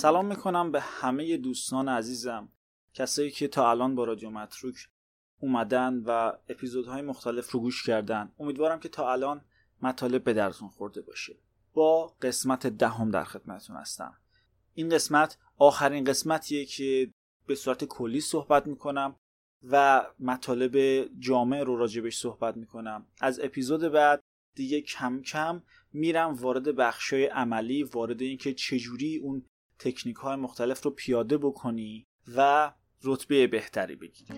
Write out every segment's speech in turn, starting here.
سلام می‌کنم به همه دوستان عزیزم کسایی که تا الان با رادیو متروک اومدن و اپیزودهای مختلف رو گوش کردن. امیدوارم که تا الان مطالب به درتون خورده باشه. با قسمت دهم در خدمتتون هستم. این قسمت آخرین قسمتیه که به صورت کلی صحبت می‌کنم و مطالب جامع رو راجبش صحبت می‌کنم. از اپیزود بعد دیگه کم کم میرم وارد بخشای عملی وارد اینکه چجوری اون تکنیک های مختلف رو پیاده بکنی و رتبه بهتری بگیری.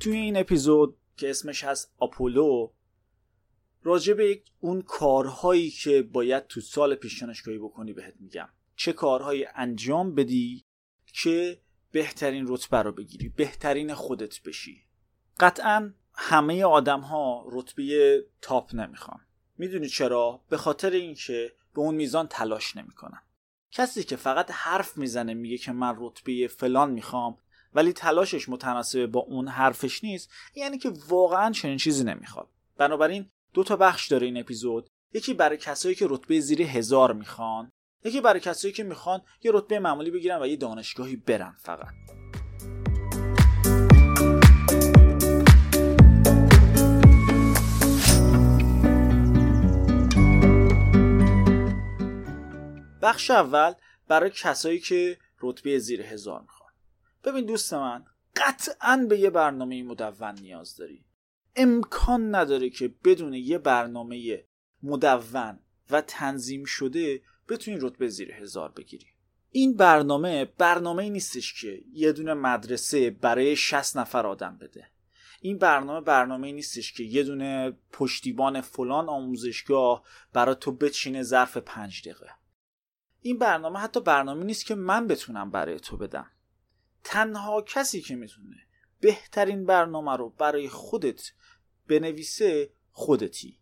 توی این اپیزود که اسمش هست آپولو راجع به اون کارهایی که باید تو سال پیش دانشگاهی بکنی بهت میگم. چه کارهایی انجام بدی که بهترین رتبه رو بگیری بهترین خودت بشی. قطعا همه آدم ها رتبه تاپ نمی‌خوان. می‌دونی چرا؟ به خاطر اینکه به اون میزان تلاش نمی‌کنن. کسی که فقط حرف می‌زنه میگه که من رتبه فلان می‌خوام ولی تلاشش متناسب با اون حرفش نیست یعنی که واقعا چنین چیزی نمی‌خواد. بنابراین دو تا بخش داره این اپیزود. یکی برای کسایی که رتبه زیر هزار می‌خوان یکی برای کسایی که می‌خوان یه رتبه معمولی بگیرن و یه دانشگاهی برن فقط. بخش اول برای کسایی که رتبه زیر هزار می‌خوان. ببین دوست من قطعا به یه برنامه مدون نیاز داری. امکان نداره که بدون یه برنامه مدون و تنظیم شده بتونی رتبه زیر هزار بگیری. این برنامه برنامه نیستش که یه دونه مدرسه برای 60 نفر آدم بده. این برنامه برنامه نیستش که یه دونه پشتیبان فلان آموزشگاه برای تو بچینه ظرف پنج دقیقه. این برنامه حتی برنامه نیست که من بتونم برای تو بدم. تنها کسی که می‌تونه بهترین برنامه رو برای خودت بنویسه خودتی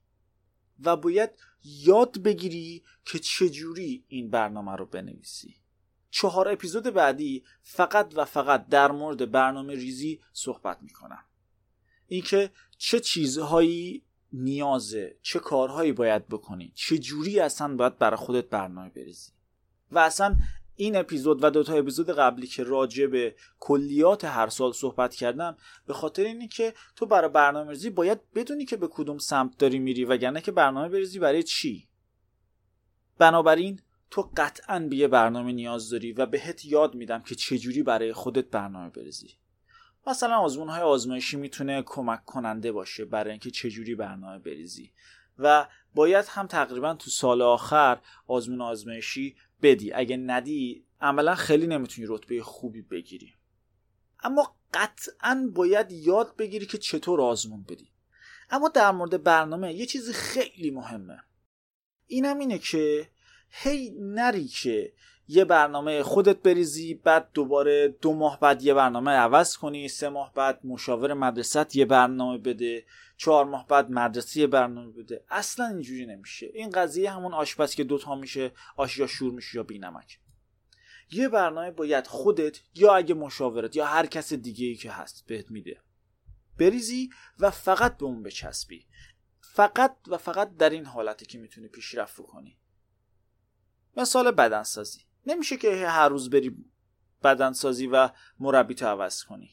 و باید یاد بگیری که چجوری این برنامه رو بنویسی. چهار اپیزود بعدی فقط و فقط در مورد برنامه ریزی صحبت می‌کنم. اینکه چه چیزهایی نیازه چه کارهایی باید بکنی چه جوری اصلا باید برای خودت برنامه بریزی. و اصلا این اپیزود و دوتا اپیزود قبلی که راجع به کلیات هر سال صحبت کردم به خاطر اینی که تو برای برنامه ریزی باید بدونی که به کدوم سمت داری میری وگرنه که برنامه بریزی برای چی. بنابراین تو قطعا به یه برنامه نیاز داری و بهت یاد میدم که چجوری برای خودت برنامه بریزی. مثلا آزمون های آزمایشی می‌تونه کمک کننده باشه برای اینکه چجوری برنامه بریزی. و باید هم تقریبا تو سال آخر آزمون آزمایشی بدی. اگه ندی عملا خیلی نمی‌تونی رتبه خوبی بگیری. اما قطعا باید یاد بگیری که چطور آزمون بدی. اما در مورد برنامه یه چیزی خیلی مهمه. اینم اینه که هی نری که یه برنامه خودت بریزی بعد دوباره دو ماه بعد یه برنامه عوض کنی سه ماه بعد مشاور مدرسه یه برنامه بده. چهار ماه بعد مدرسه برنامه بده اصلا اینجوری نمیشه. این قضیه همون آشپز که دوتا میشه آش یا شور میشه یا بینمک. یه برنامه باید خودت یا اگه مشاورت یا هر کس دیگه ای که هست بهت میده. بریزی و فقط به اون بچسبی. فقط و فقط در این حالتی که می‌تونی پیشرفت کنی مثال بدنسازی. نمیشه که هر روز بری بدنسازی و مربی تو عوض کنی.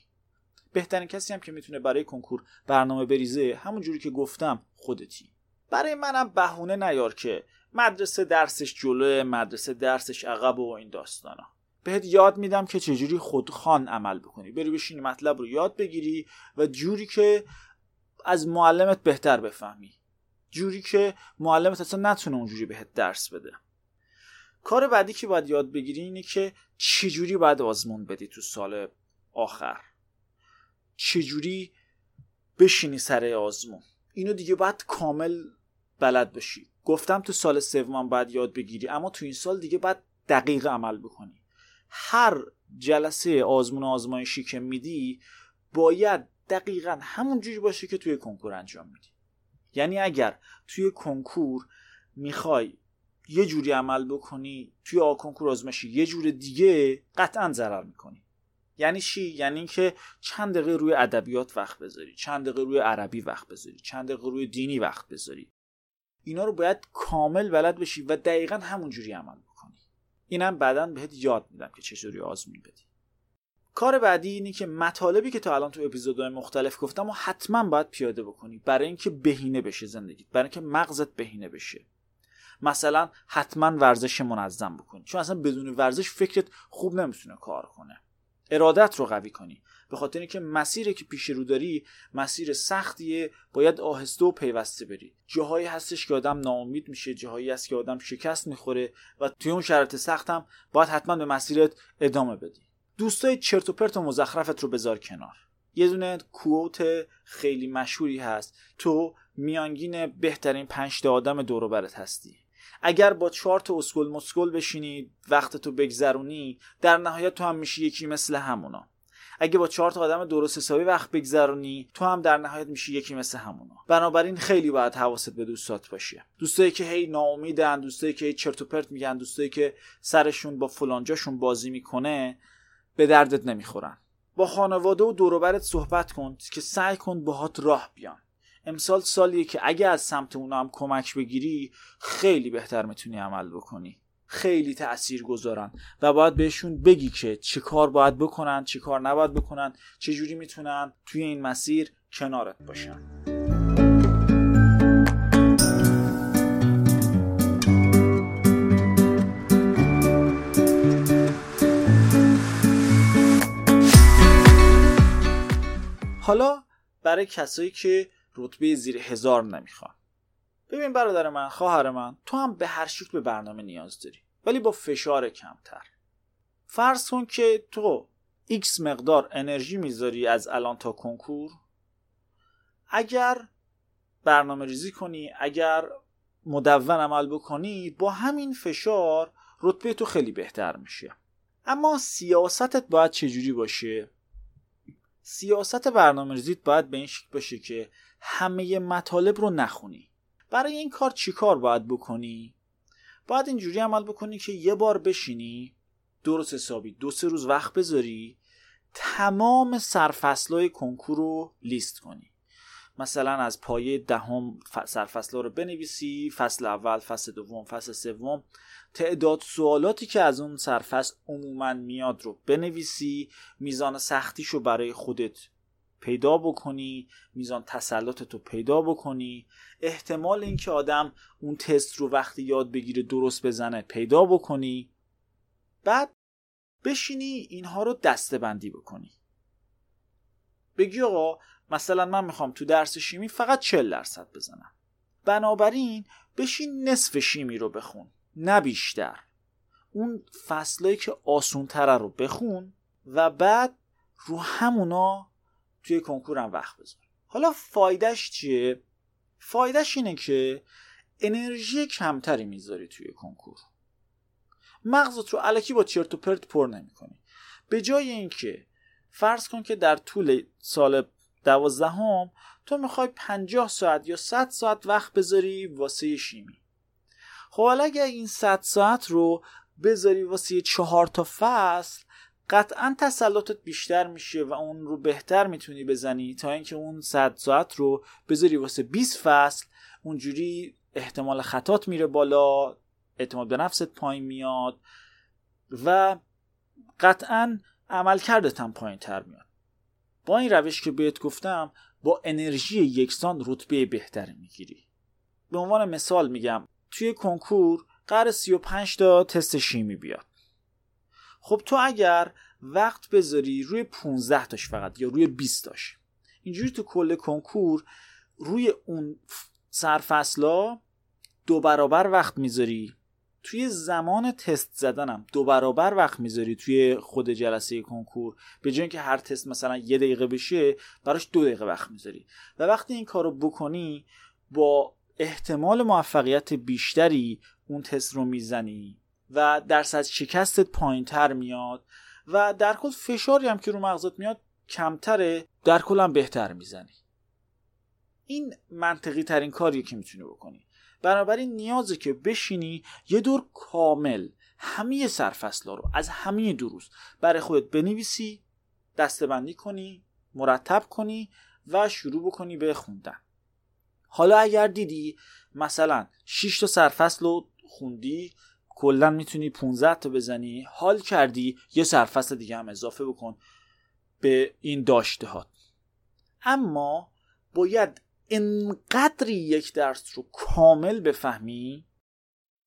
بهترین کسی هم که می‌تونه برای کنکور برنامه بریزه همون جوری که گفتم خودتی. برای منم بهونه نیار که مدرسه درسش جلو مدرسه درسش عقب و این داستانا. بهت یاد میدم که چجوری خودخوان عمل بکنی. بری بشینی مطلب رو یاد بگیری و جوری که از معلمت بهتر بفهمی. جوری که معلمت اصلا نتونه اونجوری بهت درس بده. کار بعدی که باید یاد بگیری اینه که چجوری باید آزمون بدی تو سال آخر. چجوری بشینی سر آزمون؟ اینو دیگه باید کامل بلد باشی گفتم تو سال سوم باید یاد بگیری اما تو این سال دیگه باید دقیق عمل بکنی. هر جلسه آزمون آزمایشی که میدی باید دقیقا همون جوری باشه که توی کنکور انجام میدی. یعنی اگر توی کنکور می‌خوای یه جوری عمل بکنی توی کنکور آزمایشی یه جور دیگه قطعا ضرر می‌کنی. یعنی چی؟ یعنی اینکه چند دقیقه روی ادبیات وقت بذاری چند دقیقه روی عربی وقت بذاری چند دقیقه روی دینی وقت بذاری. اینا رو باید کامل بلد بشی و دقیقا همونجوری عمل بکنی. اینم بعدا بهت یاد میدم که چجوری آزمون بدی. کار بعدی اینه که مطالبی که تا الان تو اپیزودهای مختلف گفتم و حتما باید پیاده بکنی برای اینکه بهینه بشه زندگیت برای اینکه مغزت بهینه بشه. مثلا حتما ورزش منظم بکنی. چون اصلا بدون ورزش فکرت خوب نمی‌تونه کار کنه. ارادت رو قوی کنی. به خاطر اینکه مسیری که پیش رو داری مسیر سختیه باید آهسته و پیوسته بری. جاهایی هستش که آدم ناامید میشه جاهایی هست که آدم شکست می‌خوره و توی اون شرایط سختم باید حتما به مسیرت ادامه بدی. دوستای چرت و پرت و مزخرفت رو بذار کنار. یه دونه کووت خیلی مشهوری هست. تو میانگین بهترین پنج آدم دور هستی. اگر با چهار تا اسکل مسکل بشینی وقت تو بگذرونی در نهایت تو هم میشی یکی مثل همونا. اگه با چهار تا آدم درست حسابی وقت بگذرونی تو هم در نهایت میشی یکی مثل همونا. بنابراین خیلی باید حواست به دوستات باشه. دوستایی که هی ناامیدن دوستایی که هی چرت و پرت میگن دوستایی که سرشون با فلانجاشون بازی می‌کنه به دردت نمی‌خورن. با خانواده و دوروبرت صحبت کن که سعی کن باهات راه بیان. امسال سالیه که اگه از سمت اونا هم کمک بگیری خیلی بهتر می‌تونی عمل بکنی. خیلی تأثیر گذارن و باید بهشون بگی که چه کار باید بکنن چه کار نباید بکنن چه جوری می‌تونن توی این مسیر کنارت باشن. حالا برای کسایی که رتبه زیر هزار نمی‌خوان. ببین برادر من خواهر من تو هم به هر شکل به برنامه نیاز داری ولی با فشار کمتر. فرض کن که تو x مقدار انرژی می‌ذاری از الان تا کنکور اگر برنامه ریزی کنی اگر مدون عمل بکنی با همین فشار رتبه تو خیلی بهتر میشه. اما سیاستت باید چجوری باشه؟ سیاست برنامه ریزیت باید به این شکل باشه که همه مطالب رو نخونی. برای این کار چیکار باید بکنی؟ باید اینجوری عمل بکنی که یه بار بشینی درست حسابی دو سه روز وقت بذاری تمام سرفصلای کنکور رو لیست کنی. مثلا از پایه دهم سرفصل رو بنویسی فصل اول فصل دوم فصل سوم. تعداد سوالاتی که از اون سرفصل عموما میاد رو بنویسی میزان سختیش رو برای خودت پیدا بکنی میزان تسلط رو پیدا بکنی. احتمال اینکه آدم اون تست رو وقتی یاد بگیره درست بزنه پیدا بکنی. بعد بشینی اینها رو دسته بندی بکنی. بگی آقا مثلا من می‌خوام تو درس شیمی فقط 40 درصد بزنم. بنابراین بشین نصف شیمی رو بخون نه بیشتر. اون فصلایی که آسون تره رو بخون و بعد رو همونا توی کنکورم وقت بذار. حالا فایدهش چیه؟ فایدهش اینه که انرژی کمتری می‌ذاری توی کنکور. مغزت رو علکی با چرت و پرت پر نمی‌کنی به جای اینکه فرض کن که در طول سال دوازدهم تو می‌خوای پنجاه ساعت یا 100 ساعت وقت بذاری واسه شیمی. خب حالا اگر این 100 ساعت رو بذاری واسه چهار تا فصل قطعا تسلطت بیشتر میشه و اون رو بهتر می‌تونی بزنی تا اینکه اون 100 ساعت رو بذاری واسه 20 فصل. اونجوری احتمال خطات میره بالا اعتماد به نفست پایین میاد و قطعا عمل کردتم پایین تر میاد. با این روش که بهت گفتم با انرژی یکسان رتبه بهتری می‌گیری. به عنوان مثال میگم توی کنکور قرار 35 تا تست شیمی بیاد. خب تو اگر وقت بذاری روی 15 تاش فقط یا روی 20 تاش. اینجوری تو کل کنکور روی اون سرفصلا دو برابر وقت می‌ذاری. توی زمان تست زدنم دو برابر وقت می‌ذاری توی خود جلسه کنکور به جای که هر تست مثلا یه دقیقه بشه براش دو دقیقه وقت می‌ذاری. و وقتی این کارو بکنی با احتمال موفقیت بیشتری اون تست رو می‌زنی و درصد شکستت پایین تر میاد و در کل فشاری هم که رو مغزت میاد کمتره در کل بهتر می‌زنی. این منطقی ترین کاریه که می‌تونی بکنی. بنابراین نیازه که بشینی یه دور کامل همه سرفصلا رو از همه دروس برای خودت بنویسی دستبندی کنی مرتب کنی و شروع بکنی به خوندن. حالا اگر دیدی مثلا 6 تا سرفصل رو خوندی کلا می‌تونی 15 تا بزنی حال کردی یه سرفصل دیگه هم اضافه بکن به این داشته ها اما باید انقدری یک درس رو کامل بفهمی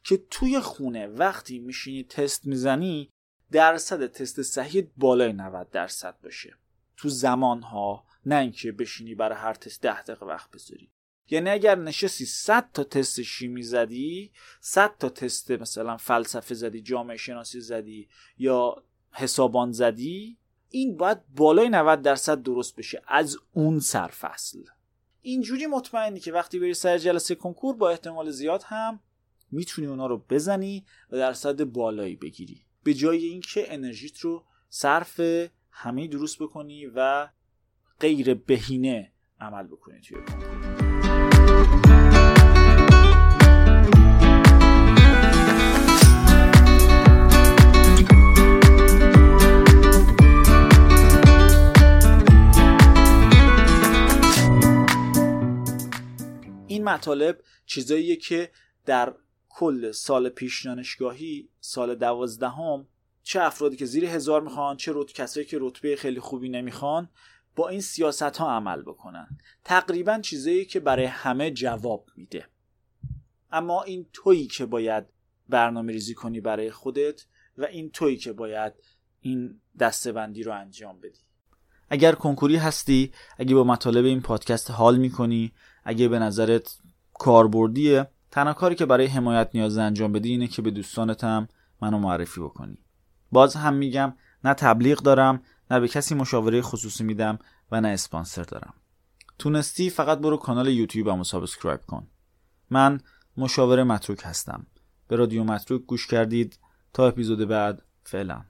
که توی خونه وقتی میشینی تست می‌زنی درصد تست صحیح بالای 90 درصد باشه تو زمان ها نه اینکه بشینی برای هر تست 10 دقیقه وقت بذاری. یعنی اگر نشستی 100 تا تست شیمی زدی 100 تا تست مثلا فلسفه زدی جامعه شناسی زدی یا حسابان زدی این باید بالای 90 درصد درست بشه از اون سرفصل. اینجوری مطمئنی که وقتی بری سر جلسه کنکور با احتمال زیاد هم می‌تونی اونا رو بزنی و درصد بالایی بگیری. به جای اینکه انرژیت رو صرف همه درست بکنی و غیر بهینه عمل بکنی توی کنکور. مطالب چیزاییه که در کل سال پیش دانشگاهی سال دوازدهم چه افرادی که زیر هزار می‌خوان چه رت... کسایی که رتبه خیلی خوبی نمی‌خوان با این سیاست ها عمل بکنن. تقریبا چیزایی که برای همه جواب میده. اما این تویی که باید برنامه ریزی کنی برای خودت و این تویی که باید این دستبندی رو انجام بدی. اگر کنکوری هستی اگه با مطالب این پادکست حال می‌کنی اگه به نظرت کاربردیه. تنها کاری که برای حمایت نیاز انجام بدی اینه که به دوستانت هم منو معرفی بکنی. باز هم میگم نه تبلیغ دارم نه به کسی مشاوره خصوصی میدم و نه اسپانسر دارم. تونستی فقط برو کانال یوتیوبمو subscribe کن. من مشاوره متروک هستم. به رادیو متروک گوش کردید. تا اپیزود بعد فعلا.